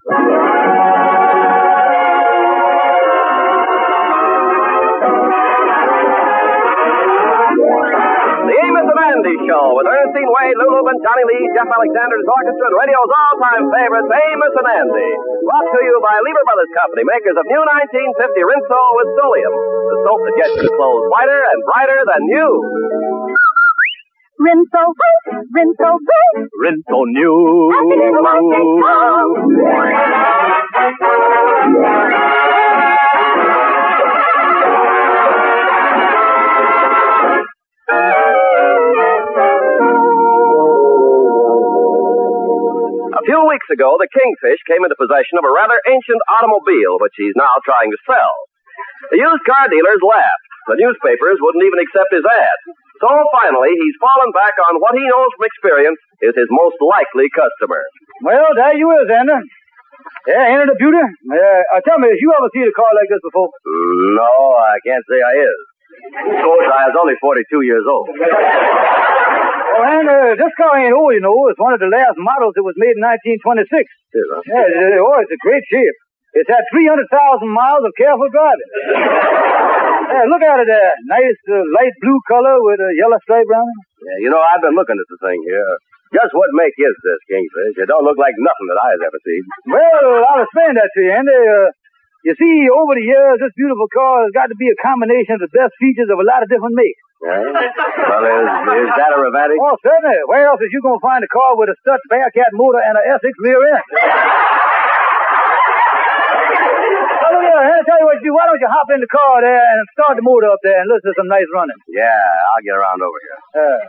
The Amos and Andy Show with Ernestine Wade, Lou Lubin Johnny Lee, Jeff Alexander's orchestra, and radio's all-time favorites, Amos and Andy. Brought to you by Lever Brothers Company, makers of new 1950 Rinso with Solium, the soap that gets your clothes whiter and brighter than new. Rinso white, Rinso bright. Rinso new. Happy little objects A few weeks ago, the Kingfish came into possession of a rather ancient automobile, which he's now trying to sell. The used car dealers laughed. The newspapers wouldn't even accept his ad. So finally, he's fallen back on what he knows from experience is his most likely customer. Well, there you is, Andy. Yeah, ain't it a beauty? Uh, uh, tell me, has you ever seen a car like this before? No, I can't say I is. Of course, I was only 42 years old. Oh, and uh, this car ain't old, you know. It's one of the last models that was made in 1926. Is it? Yeah, oh, it's a great shape. It's had 300,000 miles of careful driving. yeah, look at it there. Nice uh, light blue color with a yellow stripe around it. Yeah, you know, I've been looking at the thing here. Just what make is this, Kingfish? It don't look like nothing that I've ever seen. Well, I'll explain that to you, Andy. Uh, you see, over the years, this beautiful car has got to be a combination of the best features of a lot of different makes. Yeah? Well, is, is that a Ravatic? Oh, certainly. Where else is you going to find a car with a Stutz Bearcat motor and an Essex rear end? well, look here, I'll tell you what you do. Why don't you hop in the car there and start the motor up there and listen to some nice running? Yeah, I'll get around over here. Uh,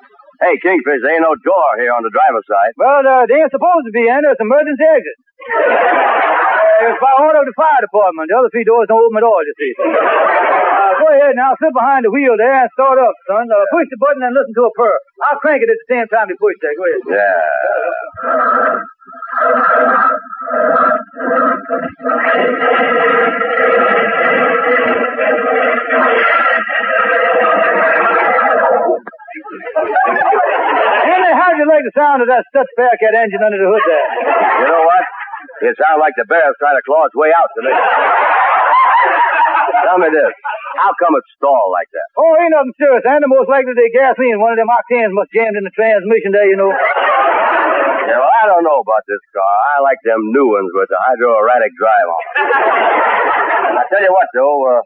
Hey, Kingfish, there ain't no door here on the driver's side. well, uh, they ain't supposed to be. It's an emergency exit. It's by order of the fire department. The other three doors don't open at all, you see. Uh, go ahead now, sit behind the wheel there and start up, son. Uh, push the button and listen to a purr. I'll crank it at the same time you push there. Go ahead. Yeah. Andy, how'd you like the sound of that Stutz Bearcat engine under the hood there? You know what? It sounds like the bear's trying to claw its way out to me. Tell me this. How come it stalled like that? Oh, ain't nothing serious, Andy. Most likely the gasoline. One of them octanes must jammed in the transmission there, you know. Yeah, well, I don't know about this car. I like them new ones with the hydroerratic drive on. I tell you what, though, uh,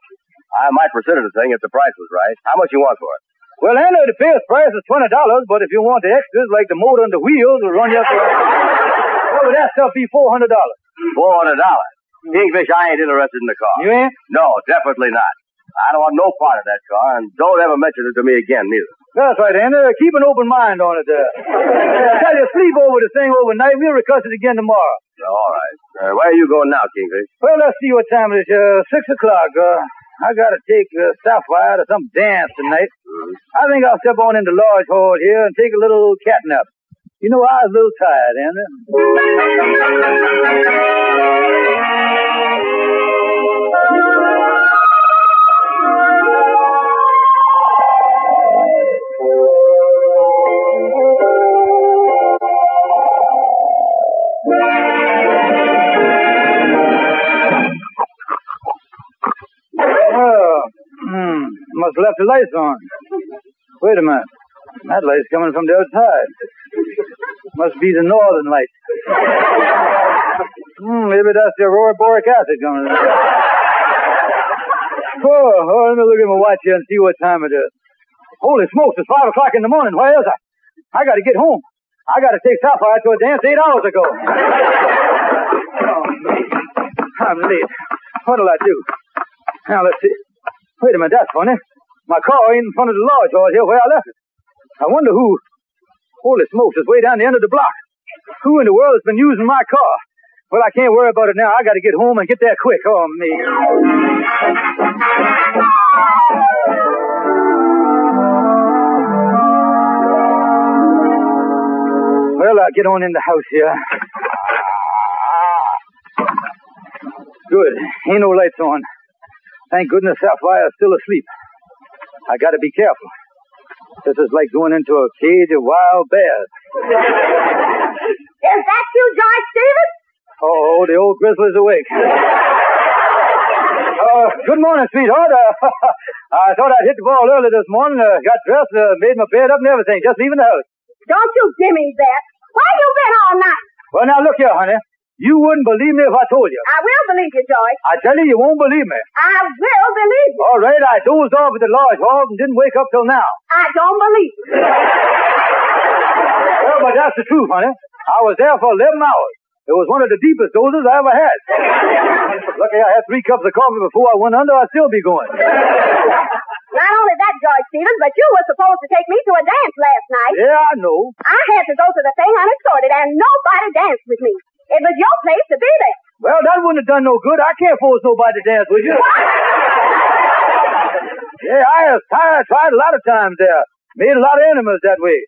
I might consider the thing if the price was right. How much you want for it? Well, Andy, the base price is twenty dollars, but if you want the extras like the motor and the wheels, will run you up. to- would that stuff be? Four hundred dollars. Four hundred dollars. Kingfish, I ain't interested in the car. You ain't? No, definitely not. I don't want no part of that car, and don't ever mention it to me again, neither. That's right, Andy. Keep an open mind on it there. I tell you, sleep over the thing overnight. We'll discuss it again tomorrow. All right. Uh, where are you going now, Kingfish? Well, let's see what time it is. Uh, six o'clock. Uh, I gotta take uh, Sapphire to some dance tonight. I think I'll step on into Lodge Hall here and take a little cat nap. You know, I was a little tired, Andy. Must have left the lights on. Wait a minute. That light's coming from the outside. Must be the northern light. Hmm, maybe that's the aurora boric acid coming. Oh, oh, let me look at my watch here and see what time it is. Holy smokes, it's five o'clock in the morning. Where is I? I gotta get home. I gotta take Sapphire to a dance eight hours ago. Oh, I'm late. What'll I do? Now, let's see. Wait a minute, that's funny. My car ain't in front of the lodge hall here where I left it. I wonder who... Holy smokes, it's way down the end of the block. Who in the world has been using my car? Well, I can't worry about it now. I gotta get home and get there quick. Oh, me. Well, I'll get on in the house here. Good. Ain't no lights on. Thank goodness Sapphire's still asleep. I gotta be careful. This is like going into a cage of wild bears. Is that you, George Stevens? Oh, the old grizzly's awake. Uh, good morning, sweetheart. Uh, I thought I'd hit the ball early this morning. Uh, got dressed, uh, made my bed up and everything. Just leaving the house. Don't you gimme that. Where you been all night? Well, now look here, honey. You wouldn't believe me if I told you. I will believe you, George. I tell you, you won't believe me. I will believe you. All right, I dozed off at the lodge hall and didn't wake up till now. I don't believe you. Well, but that's the truth, honey. I was there for 11 hours. It was one of the deepest dozes I ever had. Lucky I had three cups of coffee before I went under. I'd still be going. Not only that, George Stevens, but you were supposed to take me to a dance last night. Yeah, I know. I had to go to the thing unescorted, and nobody danced with me. It was your place to be there. Well, that wouldn't have done no good. I can't force nobody to dance with you. Yeah, I have tried, tried a lot of times there. Made a lot of enemies that way.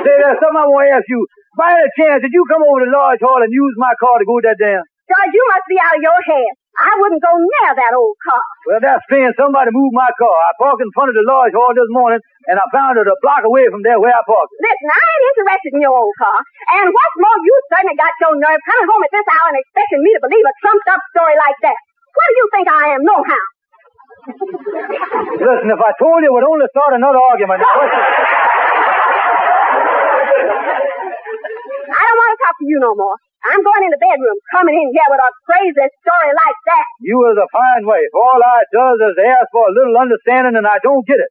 Say, there's something I want to ask you. By any chance, did you come over to Lodge Hall and use my car to go to that dance? George, you must be out of your head. I wouldn't go near that old car. Well, that's strange. Somebody moved my car. I parked in front of the Lodge Hall this morning, and I found it a block away from there where I parked it. Listen, I ain't interested in your old car. And what's more, you certainly got your nerve coming home at this hour and expecting me to believe a trumped up story like that. What do you think I am, nohow? Listen, if I told you, it would only start another argument. The- I don't want to talk to you no more. I'm going in the bedroom, coming in here with a crazy story like that. You is a fine wife. All I does is ask for a little understanding, and I don't get it.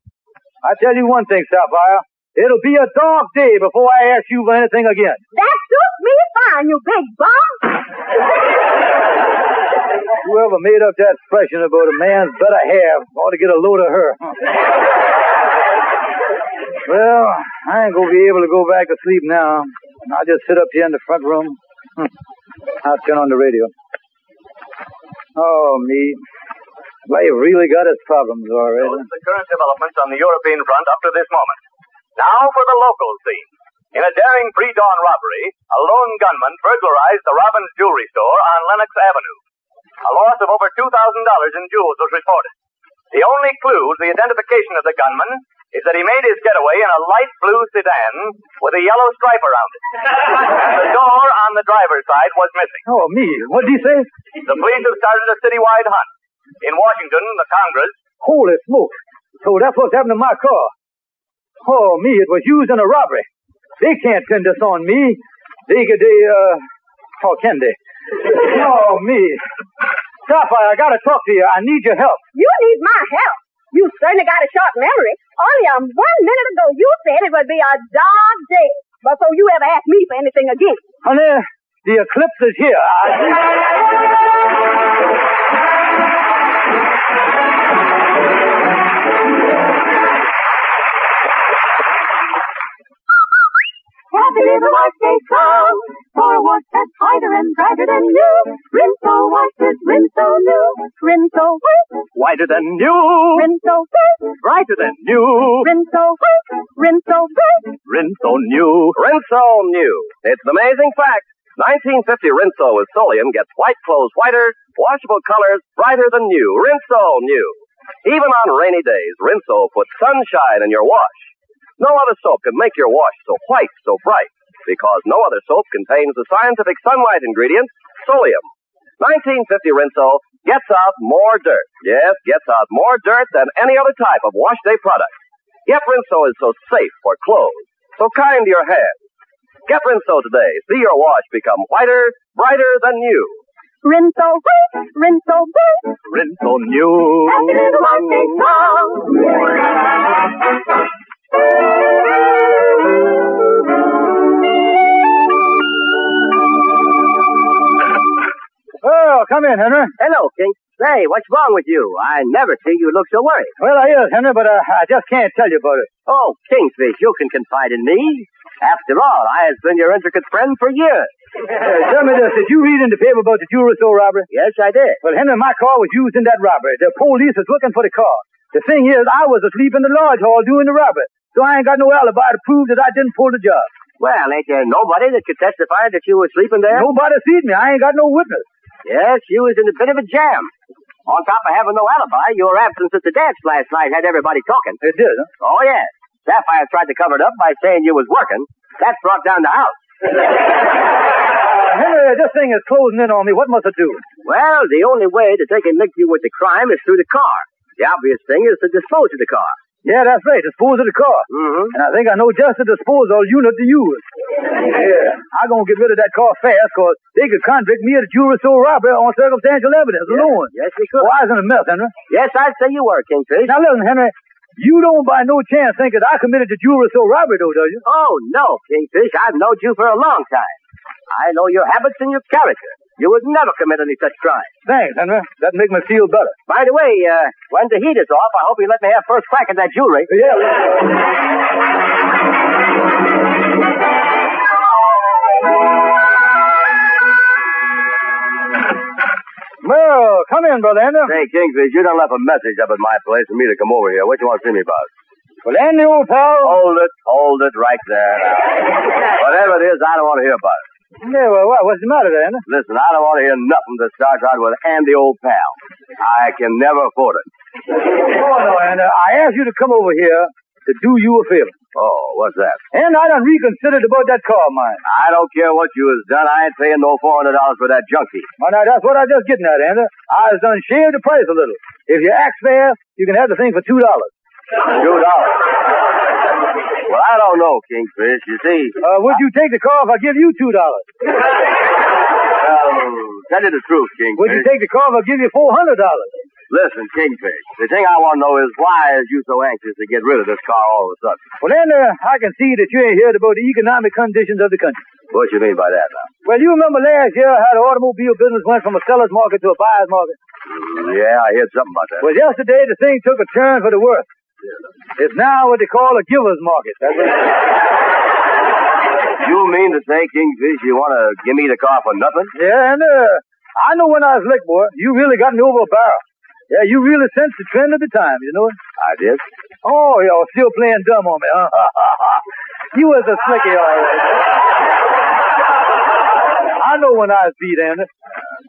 I tell you one thing, Sapphire. It'll be a dark day before I ask you for anything again. That suits me fine, you big bum. Whoever made up that expression about a man's better half ought to get a load of her. well, I ain't gonna be able to go back to sleep now. I'll just sit up here in the front room. Hmm. I'll turn on the radio. Oh, me. Life really got its problems already. Those are the current developments on the European front up to this moment. Now for the local scene. In a daring pre-dawn robbery, a lone gunman burglarized the Robbins Jewelry Store on Lenox Avenue. A loss of over $2,000 in jewels was reported. The only clue to the identification of the gunman is that he made his getaway in a light blue sedan with a yellow stripe around it. the door on the driver's side was missing. Oh, me. What'd he say? The police have started a citywide hunt. In Washington, the Congress Holy smoke. So that's what's happened to my car. Oh, me, it was used in a robbery. They can't pin this on me. They could, they, uh, how can they? Oh, me. Sapphire, I gotta talk to you. I need your help. You need my help. You certainly got a short memory. Only um, one minute ago you said it would be a dark day before you ever asked me for anything again. Honey, the eclipse is here. I... Happy little white day come for wash that's whiter and brighter than new. Rinso washes, Rinso new. Rinso white, whiter than new, Rinso white, brighter than new. Rinso white, Rinso bright. Rinso new. Rinso new. It's an amazing fact. 1950 Rinso with Solium gets white clothes whiter, washable colors brighter than new. Rinso new. Even on rainy days, Rinso puts sunshine in your wash. No other soap can make your wash so white, so bright, because no other soap contains the scientific sunlight ingredient, Solium. 1950 Rinso gets out more dirt. Yes, gets out more dirt than any other type of wash day product. Get Rinso is so safe for clothes, so kind to your hands. Get Rinso today. See your wash become whiter, brighter than new. Rinso white, Rinso bright. Rinso new. Happy little white day come. Oh, come in, Henry. Hello, King. Say, what's wrong with you? I never see you look so worried. Well, I is, Henry, but uh, I just can't tell you about it. Oh, Kingfish, you can confide in me. After all, I have been your intricate friend for years. Uh, tell me this. Did you read in the paper about the jewelry store robbery? Yes, I did. Well, Henry, my car was used in that robbery. The police is looking for the car. The thing is, I was asleep in the lodge hall doing the robbery. So I ain't got no alibi to prove that I didn't pull the job. Well, ain't there nobody that could testify that you were sleeping there? Nobody seen me. I ain't got no witness. Yes, you was in a bit of a jam. On top of having no alibi, your absence at the dance last night had everybody talking. It did, huh? Oh, yes. Sapphire tried to cover it up by saying you was working. That brought down the house. Henry, this thing is closing in on me. What must I do? Well, the only way that they can link you with the crime is through the car. The obvious thing is to dispose of the car. Yeah, that's right. Dispose of the car. Mm-hmm. And I think I know just the disposal unit to use. Yeah. I'm going to get rid of that car fast because they could convict me of the jewelry store robbery on circumstantial evidence alone. Yes, we could. I was in a mess, Henry. Yes, I'd say you were, Kingfish. Now listen, Henry. You don't by no chance think that I committed the jewelry store robbery, though, do you? Oh, no, Kingfish. I've known you for a long time. I know your habits and your character. You would never commit any such crime. Thanks, Henry. That makes me feel better. By the way, uh, when the heat is off, I hope you let me have first crack at that jewelry. Yeah. Well, come in, brother Andrew. Say, Kingfish, you done left a message up at my place for me to come over here. What you want to see me about? Well, Andy, old pal. Hold it, hold it right there now. Whatever it is, I don't want to hear about it. Yeah, well, what, what's the matter then? Listen, I don't want to hear nothing that starts out with Andy, old pal. I can never afford it. oh, no, and uh, I asked you to come over here to do you a favor. Oh, what's that? And I done reconsidered about that car of mine. I don't care what you has done. I ain't paying no $400 for that junkie. Well, now, that's what I just getting at, Andy. I has done shaved the price a little. If you act fair, you can have the thing for $2. $2? Well, I don't know, Kingfish. You see, Uh, would you take the car if I give you two dollars? well, tell you the truth, Kingfish. Would you take the car if I give you four hundred dollars? Listen, Kingfish. The thing I want to know is why is you so anxious to get rid of this car all of a sudden? Well, then, uh, I can see that you ain't heard about the economic conditions of the country. What do you mean by that now? Well, you remember last year how the automobile business went from a seller's market to a buyer's market? Yeah, I heard something about that. Well, yesterday the thing took a turn for the worse. It's now what they call a giver's market. That's it. You mean to say, Kingfish, you want to give me the car for nothing? Yeah, and uh, I know when I was licked, boy, you really got me over a barrel. Yeah, you really sensed the trend of the time, you know it? I did. Oh, you're still playing dumb on me, huh? you was a slicky, all right. I know when I was beat, Andy.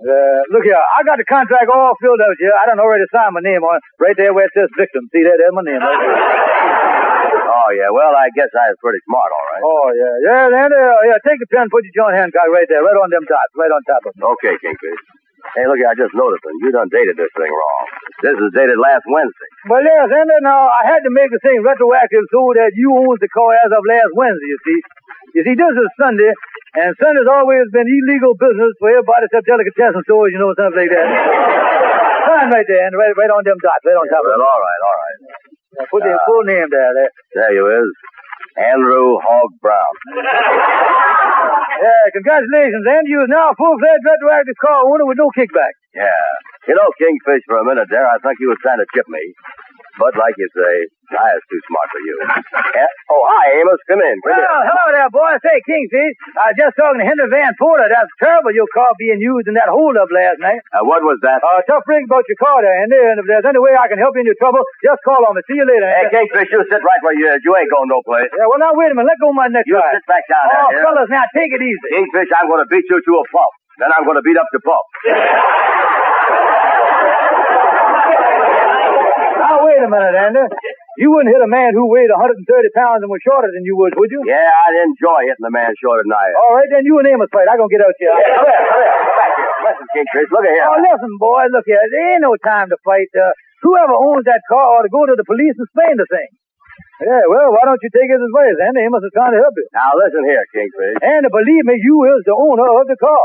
Uh, look here, I got the contract all filled out here. I done already signed my name on it. Right there where it says victim. See that? There's my name right there. Oh, yeah. Well, I guess I was pretty smart, all right. Oh, yeah. Yeah, Andy, uh, yeah, take the pen, put your John Hancock right there, right on them dots, right on top of them. Okay, Kingfish. Hey, look, here I just noticed that you done dated this thing wrong. This is dated last Wednesday. Well, yes, Andy, now, I had to make the thing retroactive so that you owns the car as of last Wednesday, you see. You see, this is Sunday, and Sunday's always been illegal business for everybody except delicatessen stores, you know, something like that. Sign right there, Andy, right, right on them dots, right on top of Well, them. all right, all right. Now, put your uh, full name there, there. There you is. Andrew Hogg Brown. Yeah, congratulations. You is now a full-fledged retroactive car owner with no kickback. Yeah. You know, Kingfish, for a minute there, I think you was trying to chip me. But like you say, I is too smart for you. Yeah. Oh, hi, Amos. Come in. Come in. Well, hello there, boy. Say, Kingfish, I was just talking to Henry Van Porter. That's terrible, your car being used in that holdup last night. Uh, what was that? Uh, tough rig about your car there, Andy, and if there's any way I can help you in your trouble, just call on me. See you later. hey. Kingfish, you sit right where you is. You ain't going no place. Yeah, well, now, wait a minute. Let go of my neck. You sit back down there. Oh, fellas, now, take it easy. Kingfish, I'm going to beat you to a pulp. Then I'm going to beat up the pulp. Now, wait a minute, Andy. You wouldn't hit a man who weighed 130 pounds and was shorter than you would, would you? Yeah, I'd enjoy hitting a man shorter than I am. All right, then you and Amos fight. I'm going to get out here. Come here, come here. Come back here. Listen, Kingfish, look at here. Oh, listen, boy, look here. There ain't no time to fight. Uh, whoever owns that car ought to go to the police and explain the thing. Yeah, well, why don't you take his advice, Andy? Amos is trying to help you. Now, listen here, Kingfish. And believe me, you is the owner of the car.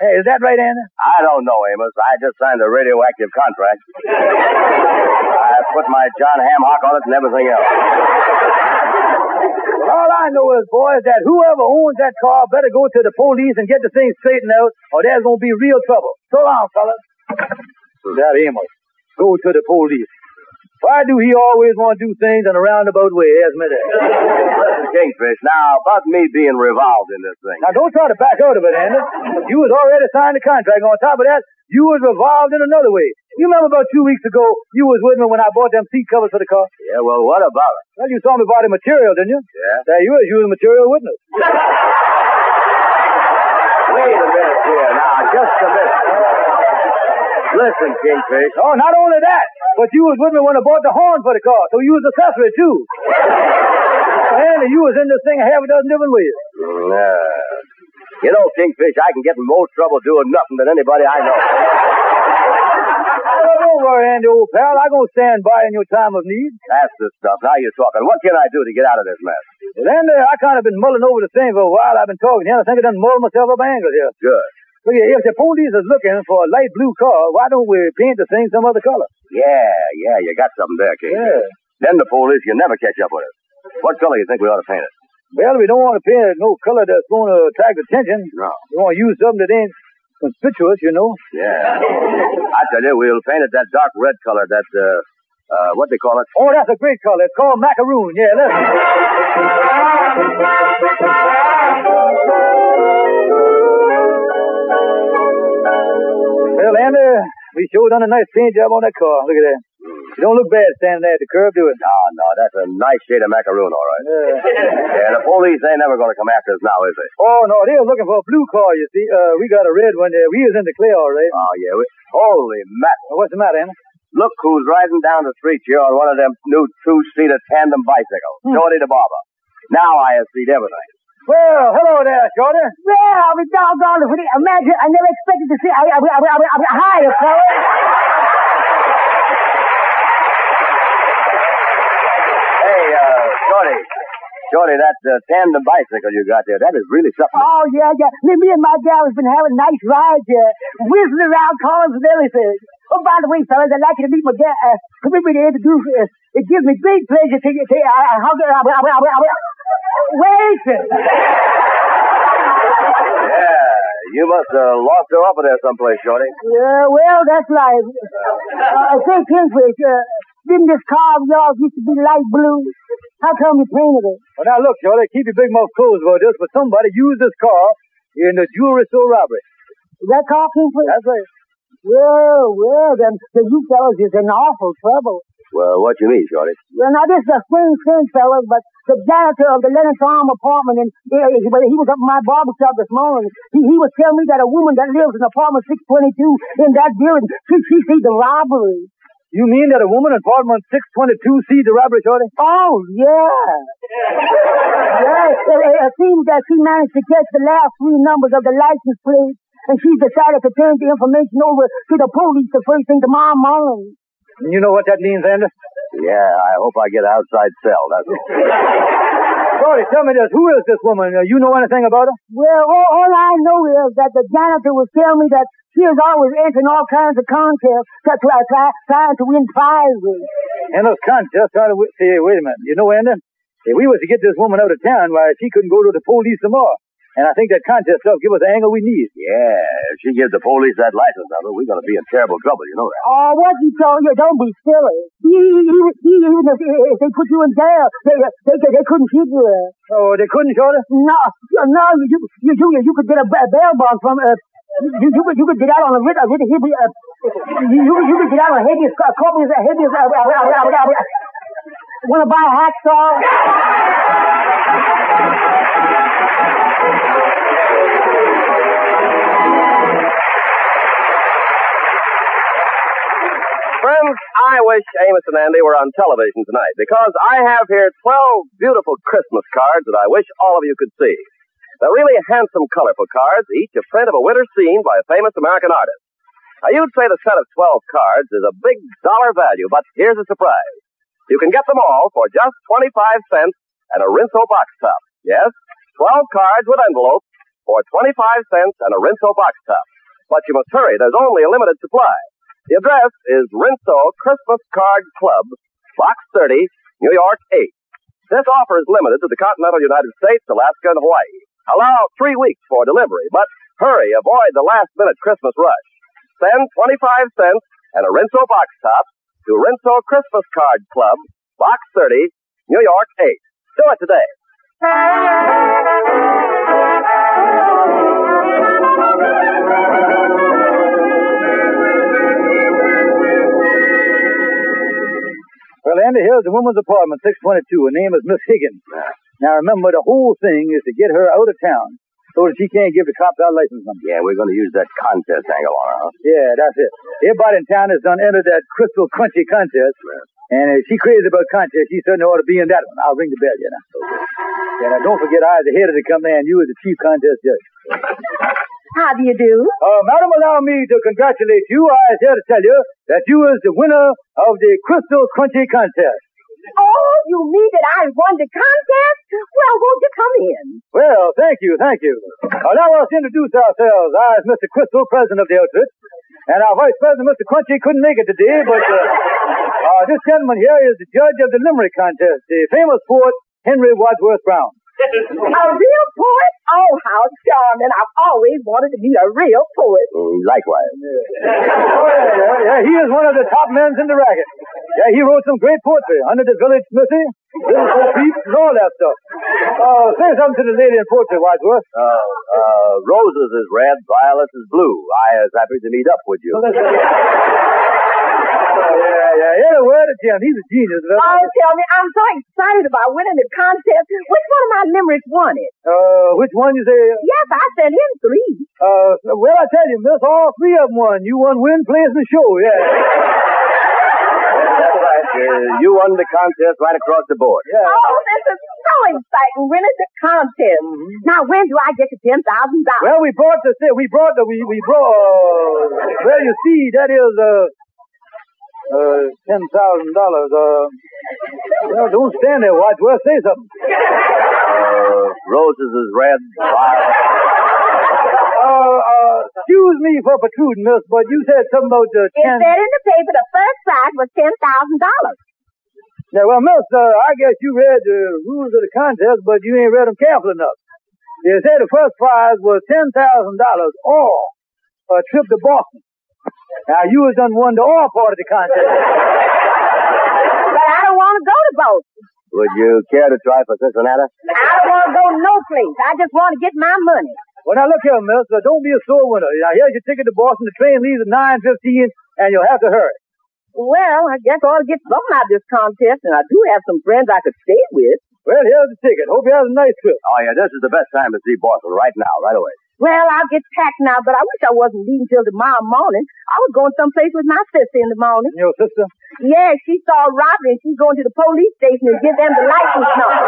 Hey, is that right, Andy? I don't know, Amos. I just signed a radioactive contract. I put my John Hamhock on it and everything else. All I know is, boys, that whoever owns that car better go to the police and get the thing straightened out, or there's going to be real trouble. So long, fellas. That Amos. Go to the police. Why do he always want to do things in a roundabout way? That. Kingfish, now, about me being revolved in this thing. Now, don't try to back out of it, Andy. You was already signed the contract. On top of that, you was revolved in another way. You remember about two weeks ago, you was with me when I bought them seat covers for the car? Yeah, well, what about it? Well, you saw me buy the material, didn't you? Yeah. There you is. You was a material witness. Wait a minute here. Now, just a minute. Listen, Kingfish. Oh, not only that, but you was with me when I bought the horn for the car, so you was accessory too. Andy, you was in this thing a half a dozen different ways. Yeah. You know, Kingfish, I can get in more trouble doing nothing than anybody I know. Oh, don't worry, Andy, old pal. I'm going to stand by in your time of need. That's the stuff. Now you're talking. What can I do to get out of this mess? Well, Andy, I kind of been mulling over the thing for a while. I've been talking here. I think I done mulled myself up angles here. Good. Look here, if the police is looking for a light blue car, why don't we paint the thing some other color? Yeah, yeah, you got something there, King. Yeah. Then the police can never catch up with us. What color you think we ought to paint it? Well, we don't want to paint it no color that's going to attract attention. No. We want to use something that ain't conspicuous, you know. Yeah. I tell you, we'll paint it that dark red color, that, uh, uh, what they call it? Oh, that's a great color. It's called macaroon. Yeah, listen. we sure done a nice paint job on that car. Look at that. You don't look bad standing there at the curb, do it? No, no, that's a nice shade of macaroon, all right. Yeah. Yeah, the police ain't never going to come after us now, is they? Oh, no, they were looking for a blue car, you see. Uh, we got a red one there. We was in the clear, all right. Oh, yeah. We, holy mackerel. Well, what's the matter, Andy? Look who's riding down the street here on one of them new two-seater tandem bicycles. Hmm. Shorty the barber. Now I have seen everything. Well, hello there, Shorty. Well, I'll be doggone if it. Imagine, I never expected to see. I, I, I, I, I, I, hi, fella. Hey, uh, Shorty. Shorty, that uh, tandem bicycle you got there, that is really something. Oh, yeah, yeah. Me, me and my gal has been having nice rides here, whizzing around corners and everything. Oh, by the way, fellas, I'd like you to meet my gal. Uh, permit me to introduce you. It gives me great pleasure to you. To, uh, how can I, I, I, I, I, wait. Yeah, you must have lost her up there someplace, Shorty. Yeah, well, that's life. Uh, say, Kingfish, uh, didn't this car of yours used to be light blue? How come you painted it? Well, now look, Shorty, keep your big mouth closed about this, but somebody used this car in the jewelry store robbery. Is that car Kingfish? That's right. Well, well, then, then you fellas is in awful trouble. Well, what you mean, Shorty? Well, now this is a strange thing, fellas, but the janitor of the Lenox Arm apartment, and uh, he, he was up in my barber shop this morning. He, he was telling me that a woman that lives in apartment 622 in that building, she, she see the robbery. You mean that a woman in apartment 622 sees the robbery, Shorty? Oh, yeah. yeah, it, it, it seems that she managed to catch the last three numbers of the license plate, and she's decided to turn the information over to the police the first thing tomorrow morning. You know what that means, Andy? Yeah, I hope I get an outside cell, that's all. Shorty, tell me this. Who is this woman? Uh, you know anything about her? Well, all, all I know is that the janitor was telling me that she is always entering all kinds of contests, try, try, try, trying to win prizes. In those contests, try to wi- say, wait a minute. You know, Andy, if we was to get this woman out of town, why, she couldn't go to the police tomorrow. And I think that contest stuff give us the angle we need. Yeah, if she gives the police that license number, we're going to be in terrible trouble, you know that. Oh, what you told you? Don't be silly. Even, if, if they put you in jail, they, they, they, they couldn't keep you there. Oh, they couldn't, Shorty? No, no, you, you, you, you could get a bail bond from, uh, you, you, could, you could get out on a writ, a writ, you, you, you could get out on a habeas uh, corpus, a habeas, uh, uh, uh, uh, uh, uh, want to buy a hacksaw? Friends, I wish Amos and Andy were on television tonight because I have here 12 beautiful Christmas cards that I wish all of you could see. They're really handsome, colorful cards, each a print of a winter scene by a famous American artist. Now, you'd say the set of 12 cards is a big dollar value, but here's a surprise. You can get them all for just 25 cents and a Rinso box top. Yes, 12 cards with envelopes for 25 cents and a Rinso box top. But you must hurry. There's only a limited supply. The address is Rinso Christmas Card Club, Box 30, New York 8. This offer is limited to the continental United States, Alaska, and Hawaii. Allow three weeks for delivery, but hurry, avoid the last minute Christmas rush. Send 25 cents and a Rinso box top to Rinso Christmas Card Club, Box 30, New York 8. Do it today. Well, Andy, here's the woman's apartment, 622. Her name is Miss Higgins. Now, remember, the whole thing is to get her out of town. So that she can't give the cops our license number. Yeah, we're going to use that contest angle on her, huh? Yeah, that's it. Everybody in town has done entered that Crystal Crunchy contest. And if she crazy about contest, she certainly ought to be in that one. I'll ring the bell, you know. Yeah, now don't forget I was the head of the company and you was the chief contest judge. How do you do? Uh, madam, allow me to congratulate you. I was here to tell you that you is the winner of the Crystal Crunchy contest. Oh, you mean that I won the contest? Well, won't you come in? Well, thank you, thank you. Uh, now let's introduce ourselves. I is Mr. Crystal, president of the outfit. And our vice president, Mr. Crunchy, couldn't make it today, but uh, uh, this gentleman here is the judge of the Limerick contest, the famous poet Henry Wadsworth Brown. A real poet? Oh, how charming. I've always wanted to be a real poet. Mm, likewise. Oh, yeah, yeah, yeah. He is one of the top men in the racket. Yeah, he wrote some great poetry under the village smithy, little Bo Peep, and all that stuff. Uh, say something to the lady in poetry, Wadsworth. Uh, uh, roses is red, violets is blue. I is happy to meet up with you. Yeah, yeah. Any word of Jim. He's a genius. Well, Oh, tell me, I'm so excited about winning the contest. Which one of my limericks won it? Uh, which one you say? Yes, I sent him three. Uh, well, I tell you, miss, all three of them won. You won win, place, and show, yeah. That's right. Uh, you won the contest right across the board. Yeah. Oh, this is so exciting, winning the contest. Now, when do I get the $10,000? Well, we brought the, we brought the, we, we brought, uh, well, you see, that is, uh, uh, ten thousand dollars. Uh, well, don't stand there, Wadsworth. Say something. Uh, roses is red, violets. Uh, uh, excuse me for protruding, miss, but you said something about the It ten. said in the paper the first prize was $10,000. Yeah, well, miss, uh, I guess you read the rules of the contest, but you ain't read them careful enough. They said the first prize was ten thousand dollars or a trip to Boston. Now, you was done won the all part of the contest. But I don't want to go to Boston. Would you care to try for Cincinnati? I don't want to go no place. I just want to get my money. Well, now look here, miss. Uh, don't be a sore winner. Now, here's your ticket to Boston. The train leaves at 9.15, and you'll have to hurry. Well, I guess I'll get something out of this contest, and I do have some friends I could stay with. Well, here's the ticket. Hope you have a nice trip. Oh, yeah, this is the best time to see Boston right now, right away. Well, I'll get packed now, but I wish I wasn't leaving till tomorrow morning. I was going someplace with my sister in the morning. And your sister? Yeah, she saw a robbery and she's going to the police station and give them the license number.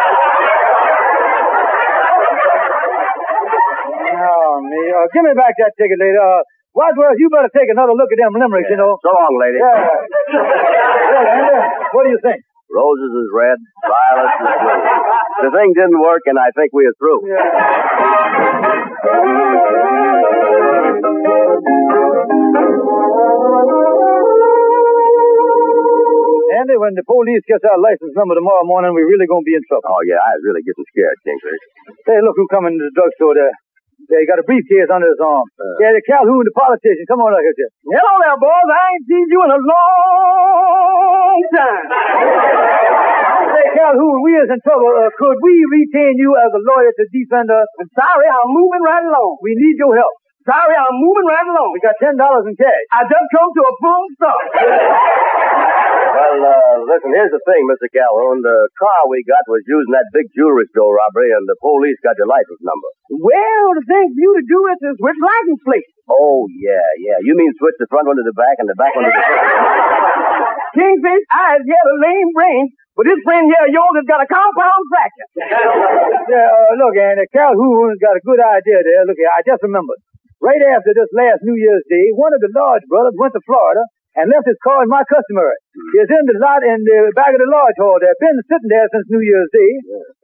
Oh, me. Uh, give me back that ticket, lady. Uh, Wadsworth, you better take another look at them limericks, you know. So long, lady. Yeah. yeah, Andy, what do you think? Roses is red, violets is blue. The thing didn't work, and I think we are through. Andy, when the police gets our license number tomorrow morning, we're really going to be in trouble. Oh, yeah, I was really getting scared, Kingfish. Hey, look who come into the drugstore there. Yeah, he got a briefcase under his arm. yeah, the Calhoun, the politician. Come on, look at you. Hello there, boys. I ain't seen you in a long time. Say, Calhoun, we is in trouble. Uh, could we retain you as a lawyer to defend us? I'm sorry, I'm moving right along. We need your help. Sorry, I'm moving right along. We got ten dollars in cash. I just come to a full stop. Well, uh, listen, here's the thing, Mr. Calhoun. The car we got was used in that big jewelry store robbery, and the police got your license number. well, the thing for you to do is to switch license plates. Oh, yeah, yeah. You mean switch the front one to the back and the back one to the front? Kingfish, I had a lame brain, but this friend here of yours has got a compound fracture. Yeah, uh, look, Andy, Calhoun's got a good idea there. Look here, I just remembered. Right after this last New Year's Day, one of the large brothers went to Florida and left his car in my customary. Mm-hmm. It's in the lot in the back of the Lodge Hall. They've been sitting there since New Year's Day.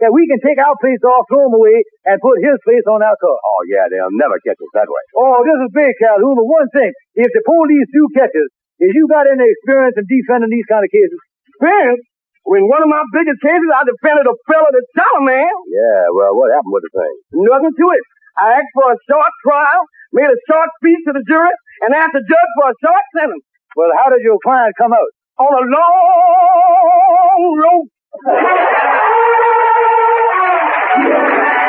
That we can take our plates off, throw them away, and put his place on our car. Oh, yeah, they'll never catch us that way. Oh, this is big, Calhoun. But one thing, if the police do catch us, is you got any experience in defending these kind of cases? Experience? When one of my biggest cases, I defended a fella that shot a man. Yeah, well, what happened with the thing? Nothing to it. I asked for a short trial, made a short speech to the jury, and asked the judge for a short sentence. Well, how did your client come out? On a long rope.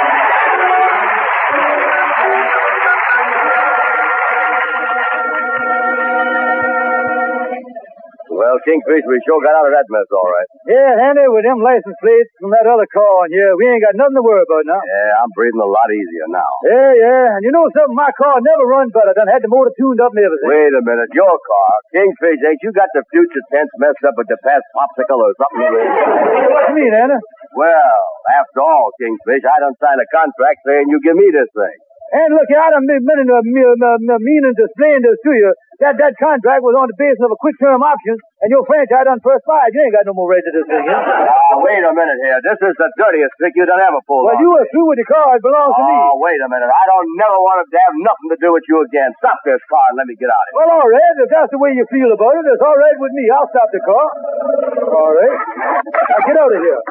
Well, Kingfish, we sure got out of that mess all right. Yeah, Andy, with them license plates from that other car on here, we ain't got nothing to worry about now. Yeah, I'm breathing a lot easier now. Yeah, yeah, and you know something? My car never runs better. Done had the motor tuned up and everything. Wait a minute, your car, Kingfish, ain't you got the future tense messed up with the past popsicle or something? What do you mean, Andy? well, after all, Kingfish, I done signed a contract saying you give me this thing. And look, I done been meaning to, me, me, me, meaning to explain this to you. That that contract was on the basis of a quick term option, and your franchise done first five. You ain't got no more right to this thing? Now, wait a minute here. This is the dirtiest trick you done ever pulled Well, on you were through with the car. It belongs to me. Oh, wait a minute. I don't never want to have nothing to do with you again. Stop this car and let me get out of here. Well, all right. If that's the way you feel about it, it's all right with me. I'll stop the car. All right. Now get out of here.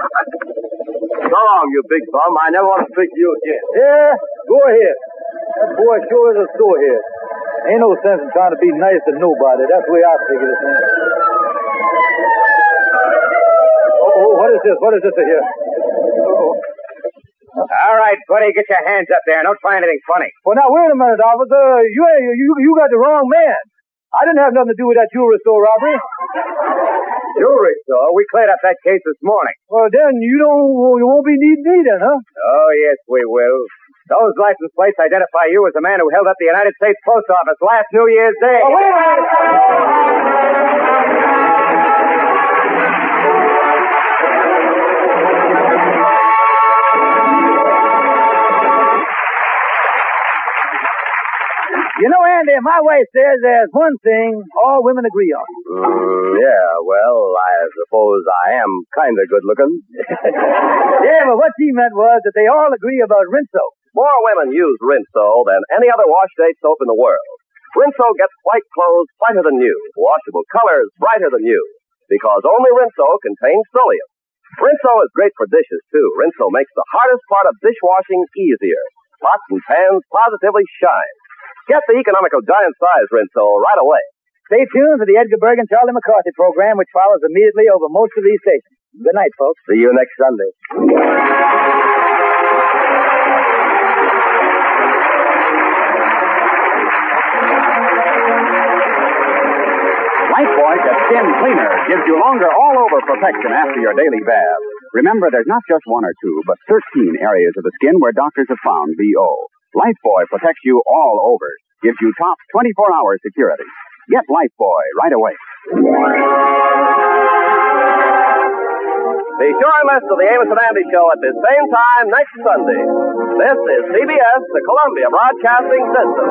So long, you big bum. I never want to speak to you again. Yeah, go ahead. That boy sure is a sore head. Ain't no sense in trying to be nice to nobody. That's the way I figure this thing. Oh, what is this? What is this here? Oh. All right, buddy, get your hands up there. Don't try anything funny. Well, now wait a minute, officer. You you you got the wrong man. I didn't have nothing to do with that jewelry store robbery. Jewelry store? We cleared up that case this morning. Well, then you don't you won't be needing me then, huh? Oh, yes, we will. Those license plates identify you as the man who held up the United States Post Office last New Year's Day. Oh, wait a minute. You know, Andy, my wife says there's one thing all women agree on. Mm, yeah, well, I suppose I am kind of good looking. yeah, but what she meant was that they all agree about Rinso. More women use Rinso than any other wash day soap in the world. Rinso gets white clothes whiter than new, washable colors brighter than new, because only Rinso contains Solium. Rinso is great for dishes, too. Rinso makes the hardest part of dishwashing easier. Pots and pans positively shine. Get the economical giant size Rinso right away. Stay tuned for the Edgar Bergen and Charlie McCarthy program, which follows immediately over most of these stations. Good night, folks. See you next Sunday. Lifebuoy Skin Cleaner gives you longer all-over protection after your daily bath. Remember, there's not just one or two, but 13 areas of the skin where doctors have found BO. Lifebuoy protects you all over, gives you top 24-hour security. Get Lifebuoy right away. Be sure and listen to the Amos and Andy Show at the same time next Sunday. This is CBS, the Columbia Broadcasting System.